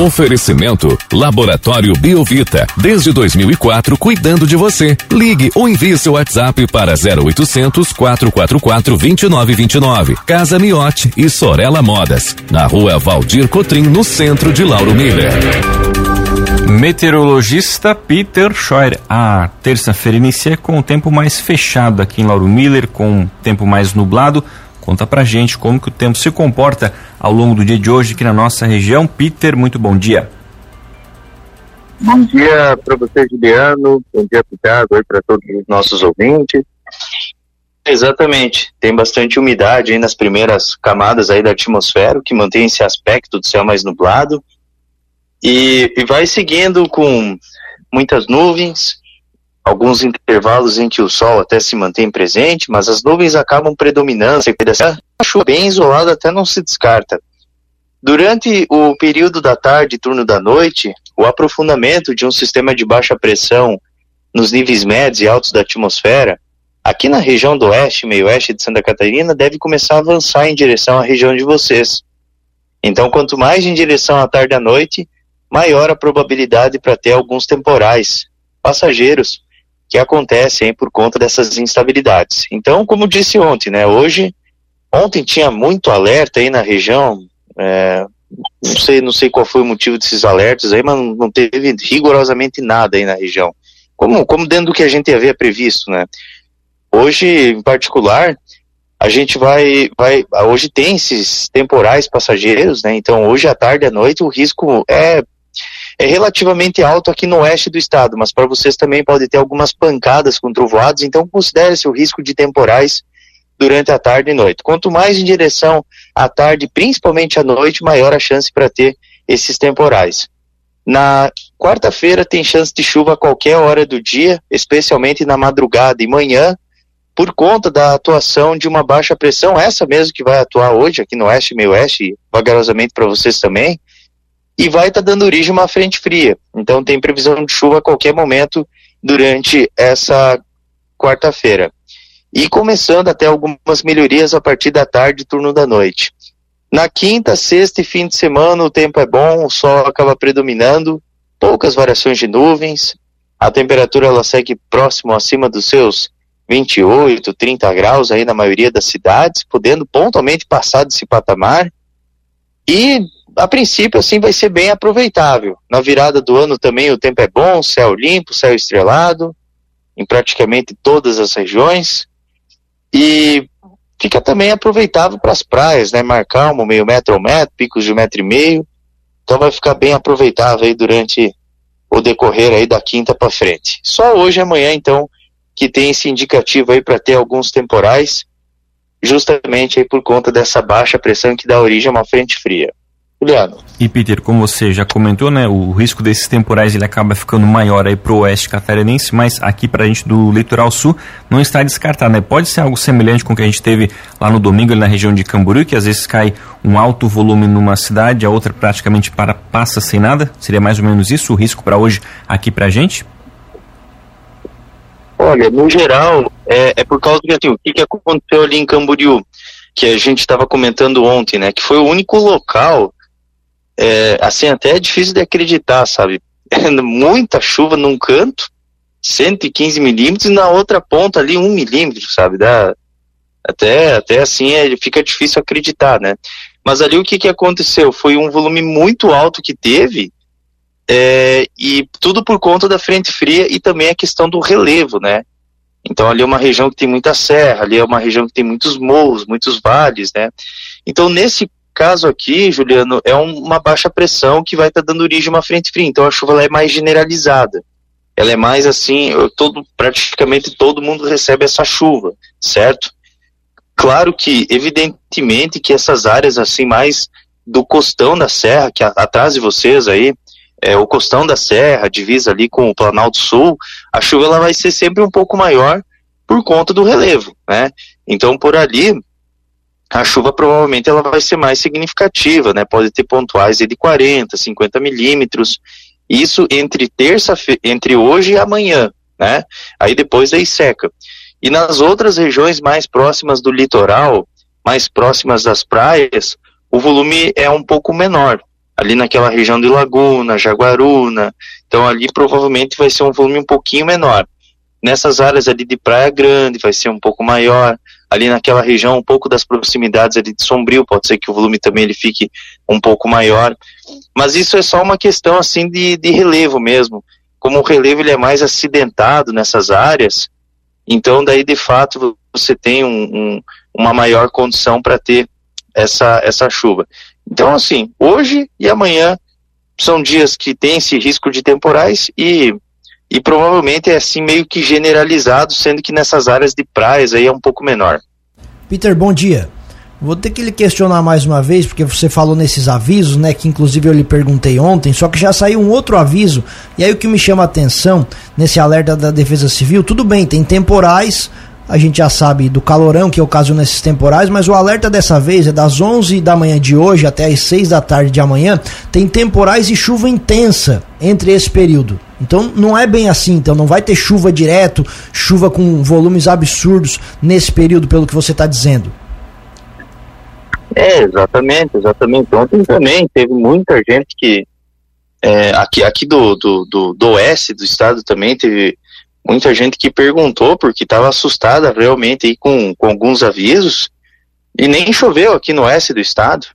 Oferecimento Laboratório Biovita. Desde 2004, cuidando de você. Ligue ou envie seu WhatsApp para 0800 444 2929. Casa Miote e Sorella Modas. Na rua Valdir Cotrim, no centro de Lauro Miller. Meteorologista Peter Scheuer. A terça-feira inicia com o tempo mais fechado aqui em Lauro Miller, com tempo mais nublado. Conta pra gente como que o tempo se comporta ao longo do dia de hoje aqui na nossa região. Peter, muito bom dia. Bom dia para você, Juliano. Bom dia, Thiago, e para todos os nossos ouvintes. Exatamente. Tem bastante umidade aí nas primeiras camadas aí da atmosfera, que mantém esse aspecto do céu mais nublado. E, e vai seguindo com muitas nuvens, alguns intervalos em que o sol até se mantém presente, mas as nuvens acabam predominando. A chuva bem isolada até não se descarta. Durante o período da tarde e turno da noite, o aprofundamento de um sistema de baixa pressão nos níveis médios e altos da atmosfera, aqui na região do oeste e meio-oeste de Santa Catarina, deve começar a avançar em direção à região de vocês. Então, quanto mais em direção à tarde à noite, maior a probabilidade para ter alguns temporais passageiros que acontecem por conta dessas instabilidades. Então, como disse ontem, né, hoje, ontem tinha muito alerta aí na região, é, não sei, não sei qual foi o motivo desses alertas aí, mas não teve rigorosamente nada aí na região. Como, como dentro do que a gente havia previsto, né? Hoje, em particular, a gente vai, vai, hoje tem esses temporais passageiros, né? Então, hoje à tarde à noite, o risco é, é relativamente alto aqui no oeste do estado, mas para vocês também pode ter algumas pancadas com trovoados, então considere-se o risco de temporais durante a tarde e noite. Quanto mais em direção à tarde, principalmente à noite, maior a chance para ter esses temporais. Na quarta-feira tem chance de chuva a qualquer hora do dia, especialmente na madrugada e manhã, por conta da atuação de uma baixa pressão, essa mesmo que vai atuar hoje aqui no oeste e meio oeste, vagarosamente para vocês também, e vai estar tá dando origem a uma frente fria. Então tem previsão de chuva a qualquer momento durante essa quarta-feira e começando até algumas melhorias a partir da tarde e turno da noite. Na quinta, sexta e fim de semana o tempo é bom, o sol acaba predominando, poucas variações de nuvens, a temperatura ela segue próximo acima dos seus 28, 30 graus aí na maioria das cidades, podendo pontualmente passar desse patamar. E a princípio assim vai ser bem aproveitável. Na virada do ano também o tempo é bom, céu limpo, céu estrelado, em praticamente todas as regiões. E fica também aproveitável para as praias, né? Mar Calmo, meio metro ao metro, picos de um metro e meio. Então vai ficar bem aproveitável aí durante o decorrer aí da quinta para frente. Só hoje e amanhã, então, que tem esse indicativo aí para ter alguns temporais, justamente aí por conta dessa baixa pressão que dá origem a uma frente fria. Juliano. E Peter, como você já comentou, né, o risco desses temporais ele acaba ficando maior aí pro oeste catarinense, mas aqui pra gente do litoral sul não está descartado, né? Pode ser algo semelhante com o que a gente teve lá no domingo na região de Camboriú, que às vezes cai um alto volume numa cidade, a outra praticamente para passa sem nada. Seria mais ou menos isso o risco para hoje aqui pra gente? Olha, no geral, é, é por causa de assim, o que, que aconteceu ali em Camboriú, que a gente estava comentando ontem, né? Que foi o único local é, assim, até é difícil de acreditar, sabe? Muita chuva num canto, 115 milímetros, e na outra ponta ali, 1 milímetro, sabe? Dá, até, até assim, é, fica difícil acreditar, né? Mas ali o que, que aconteceu? Foi um volume muito alto que teve, é, e tudo por conta da frente fria e também a questão do relevo, né? Então ali é uma região que tem muita serra, ali é uma região que tem muitos morros, muitos vales, né? Então nesse caso aqui, Juliano, é um, uma baixa pressão que vai estar tá dando origem a uma frente fria. Então a chuva é mais generalizada. Ela é mais assim, todo, praticamente todo mundo recebe essa chuva, certo? Claro que, evidentemente, que essas áreas assim mais do costão da serra, que a, atrás de vocês aí, é, o costão da serra, divisa ali com o Planalto Sul, a chuva ela vai ser sempre um pouco maior por conta do relevo, né? Então por ali a chuva provavelmente ela vai ser mais significativa, né? Pode ter pontuais de 40, 50 milímetros. Isso entre terça entre hoje e amanhã, né? Aí depois aí seca. E nas outras regiões mais próximas do litoral, mais próximas das praias, o volume é um pouco menor. ali naquela região de Laguna, Jaguaruna, então ali provavelmente vai ser um volume um pouquinho menor. Nessas áreas ali de Praia Grande vai ser um pouco maior, ali naquela região um pouco das proximidades ali de Sombrio, pode ser que o volume também ele fique um pouco maior, mas isso é só uma questão assim de, de relevo mesmo, como o relevo ele é mais acidentado nessas áreas, então daí de fato você tem um, um, uma maior condição para ter essa, essa chuva. Então, assim, hoje e amanhã são dias que tem esse risco de temporais e, e provavelmente é assim meio que generalizado, sendo que nessas áreas de praias aí é um pouco menor. Peter, bom dia. Vou ter que lhe questionar mais uma vez, porque você falou nesses avisos, né? Que inclusive eu lhe perguntei ontem, só que já saiu um outro aviso. E aí o que me chama a atenção nesse alerta da Defesa Civil, tudo bem, tem temporais, a gente já sabe do calorão que ocasiona esses temporais, mas o alerta dessa vez é das 11 da manhã de hoje até as 6 da tarde de amanhã, tem temporais e chuva intensa entre esse período. Então não é bem assim, então não vai ter chuva direto, chuva com volumes absurdos nesse período, pelo que você está dizendo. É, exatamente, exatamente. Ontem também teve muita gente que. É, aqui aqui do, do, do, do oeste do estado também teve muita gente que perguntou porque estava assustada realmente aí com, com alguns avisos e nem choveu aqui no oeste do estado.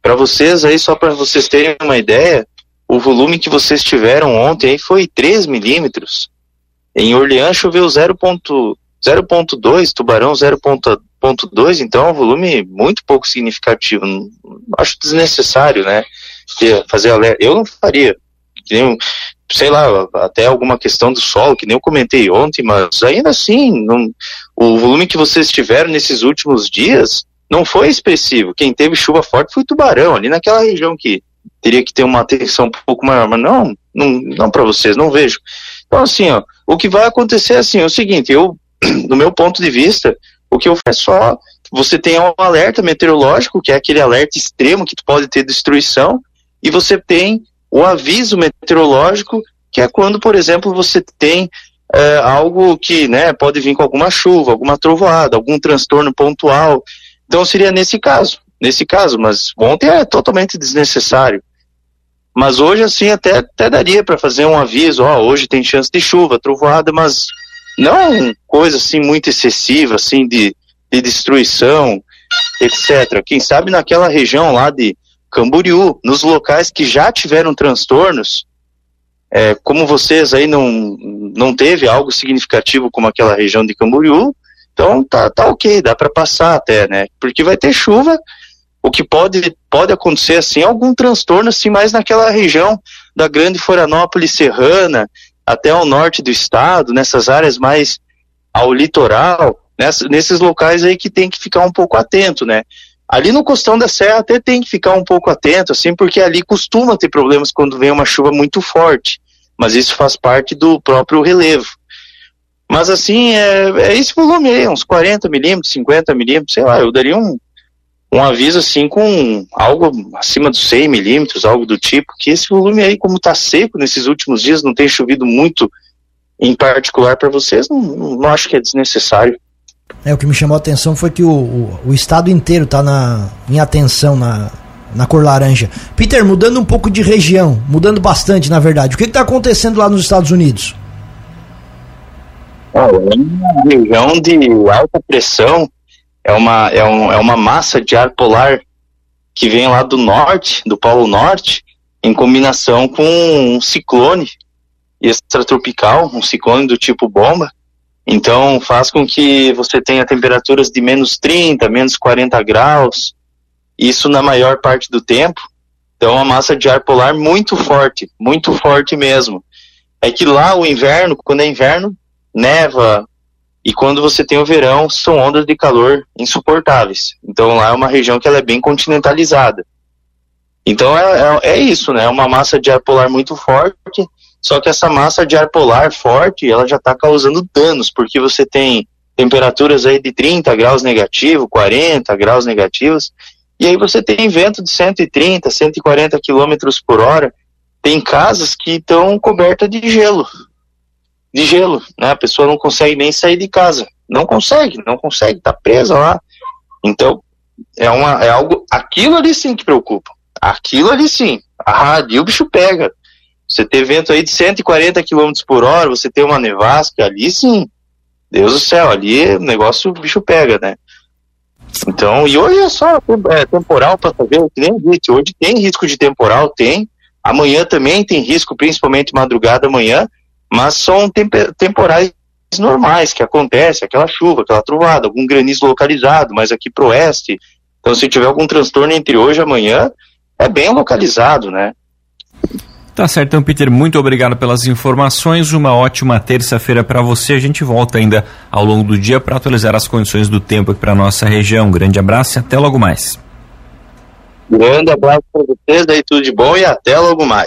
Para vocês aí, só para vocês terem uma ideia, o volume que vocês tiveram ontem aí foi 3 milímetros. Em Orleans choveu 0.2, Tubarão 0.2, então é um volume muito pouco significativo. Acho desnecessário, né? Fazer alerta. Eu não faria. Sei lá, até alguma questão do solo, que nem eu comentei ontem, mas ainda assim, não, o volume que vocês tiveram nesses últimos dias não foi expressivo. Quem teve chuva forte foi Tubarão, ali naquela região que teria que ter uma atenção um pouco maior, mas não, não, não para vocês, não vejo. Então, assim, ó, o que vai acontecer é assim, é o seguinte, eu, do meu ponto de vista, o que eu faço é só, você tem um alerta meteorológico, que é aquele alerta extremo que pode ter destruição, e você tem o aviso meteorológico, que é quando, por exemplo, você tem é, algo que né, pode vir com alguma chuva, alguma trovoada, algum transtorno pontual. Então seria nesse caso, nesse caso, mas ontem é totalmente desnecessário. Mas hoje, assim, até, até daria para fazer um aviso, ó, hoje tem chance de chuva, trovoada, mas não coisa assim muito excessiva, assim, de, de destruição, etc. Quem sabe naquela região lá de Camboriú, nos locais que já tiveram transtornos, é, como vocês aí não, não teve algo significativo como aquela região de Camboriú, então tá, tá ok, dá para passar até, né? Porque vai ter chuva, o que pode, pode acontecer assim, algum transtorno assim mais naquela região da grande Florianópolis serrana, até ao norte do estado, nessas áreas mais ao litoral, nessa, nesses locais aí que tem que ficar um pouco atento, né? Ali no Costão da Serra até tem que ficar um pouco atento, assim, porque ali costuma ter problemas quando vem uma chuva muito forte, mas isso faz parte do próprio relevo. Mas assim, é, é esse volume aí, uns 40 milímetros, 50 milímetros, sei lá, eu daria um, um aviso assim com algo acima dos 100 milímetros, algo do tipo, que esse volume aí, como está seco nesses últimos dias, não tem chovido muito em particular para vocês, não, não acho que é desnecessário. É, o que me chamou a atenção foi que o, o, o estado inteiro está na, em atenção na, na cor laranja. Peter, mudando um pouco de região, mudando bastante, na verdade, o que está acontecendo lá nos Estados Unidos? É uma região de alta pressão, é uma, é, um, é uma massa de ar polar que vem lá do norte, do Polo Norte, em combinação com um ciclone extratropical, um ciclone do tipo bomba, então faz com que você tenha temperaturas de menos 30, menos 40 graus, isso na maior parte do tempo. Então a massa de ar polar muito forte, muito forte mesmo. É que lá o inverno, quando é inverno, neva, e quando você tem o verão, são ondas de calor insuportáveis. Então lá é uma região que ela é bem continentalizada. Então é, é, é isso, né? É uma massa de ar polar muito forte só que essa massa de ar polar forte, ela já está causando danos, porque você tem temperaturas aí de 30 graus negativo, 40 graus negativos, e aí você tem vento de 130, 140 quilômetros por hora. Tem casas que estão cobertas de gelo, de gelo, né? A pessoa não consegue nem sair de casa, não consegue, não consegue, tá presa lá. Então é uma, é algo, aquilo ali sim que preocupa, aquilo ali sim, ah, ali o bicho pega. Você ter vento aí de 140 km por hora, você ter uma nevasca, ali sim, Deus do céu, ali o negócio o bicho pega, né? Então, e hoje é só é, temporal para saber, que nem disse, hoje tem risco de temporal, tem. Amanhã também tem risco, principalmente madrugada amanhã, mas são temporais normais que acontece, aquela chuva, aquela trovada, algum granizo localizado, mas aqui pro oeste. Então, se tiver algum transtorno entre hoje e amanhã, é bem localizado, né? Tá certo, então, Peter, muito obrigado pelas informações. Uma ótima terça-feira para você. A gente volta ainda ao longo do dia para atualizar as condições do tempo aqui para nossa região. Um grande abraço e até logo mais. Grande abraço para vocês, daí tudo de bom e até logo mais.